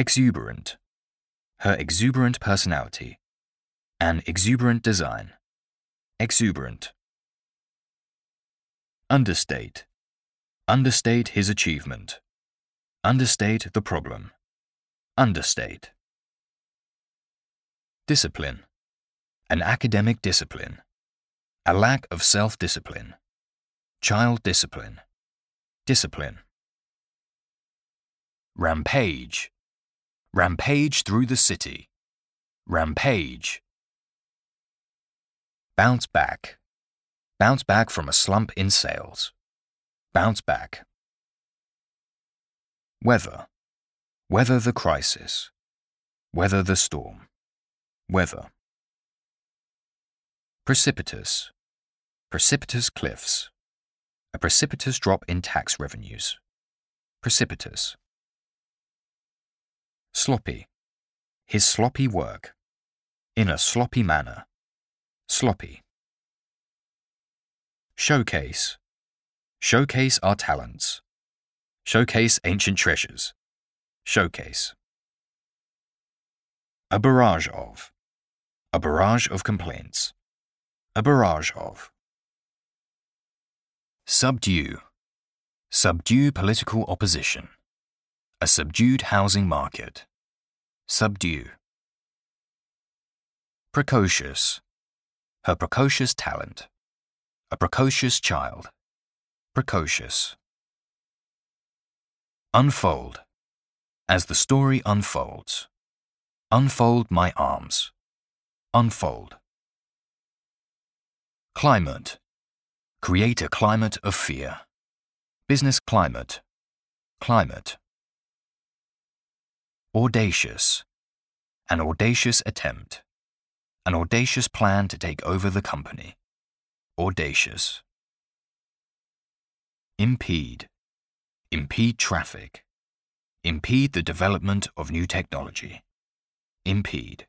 Exuberant. Her exuberant personality. An exuberant design. Exuberant. Understate. Understate his achievement. Understate the problem. Understate. Discipline. An academic discipline. A lack of self-discipline. Child discipline. Discipline. Rampage. Rampage through the city. Rampage. Bounce back. Bounce back from a slump in sales. Bounce back. Weather. Weather the crisis. Weather the storm. Weather. Precipitous. Precipitous cliffs. A precipitous drop in tax revenues. Precipitous. Sloppy. His sloppy work. In a sloppy manner. Sloppy. Showcase. Showcase our talents. Showcase ancient treasures. Showcase. A barrage of. A barrage of complaints. A barrage of. Subdue. Subdue political opposition. A subdued housing market. Subdue. Precocious. Her precocious talent. A precocious child. Precocious. Unfold. As the story unfolds. Unfold my arms. Unfold. Climate. Create a climate of fear. Business climate. Climate. Audacious. An audacious attempt. An audacious plan to take over the company. Audacious. Impede. Impede traffic. Impede the development of new technology. Impede.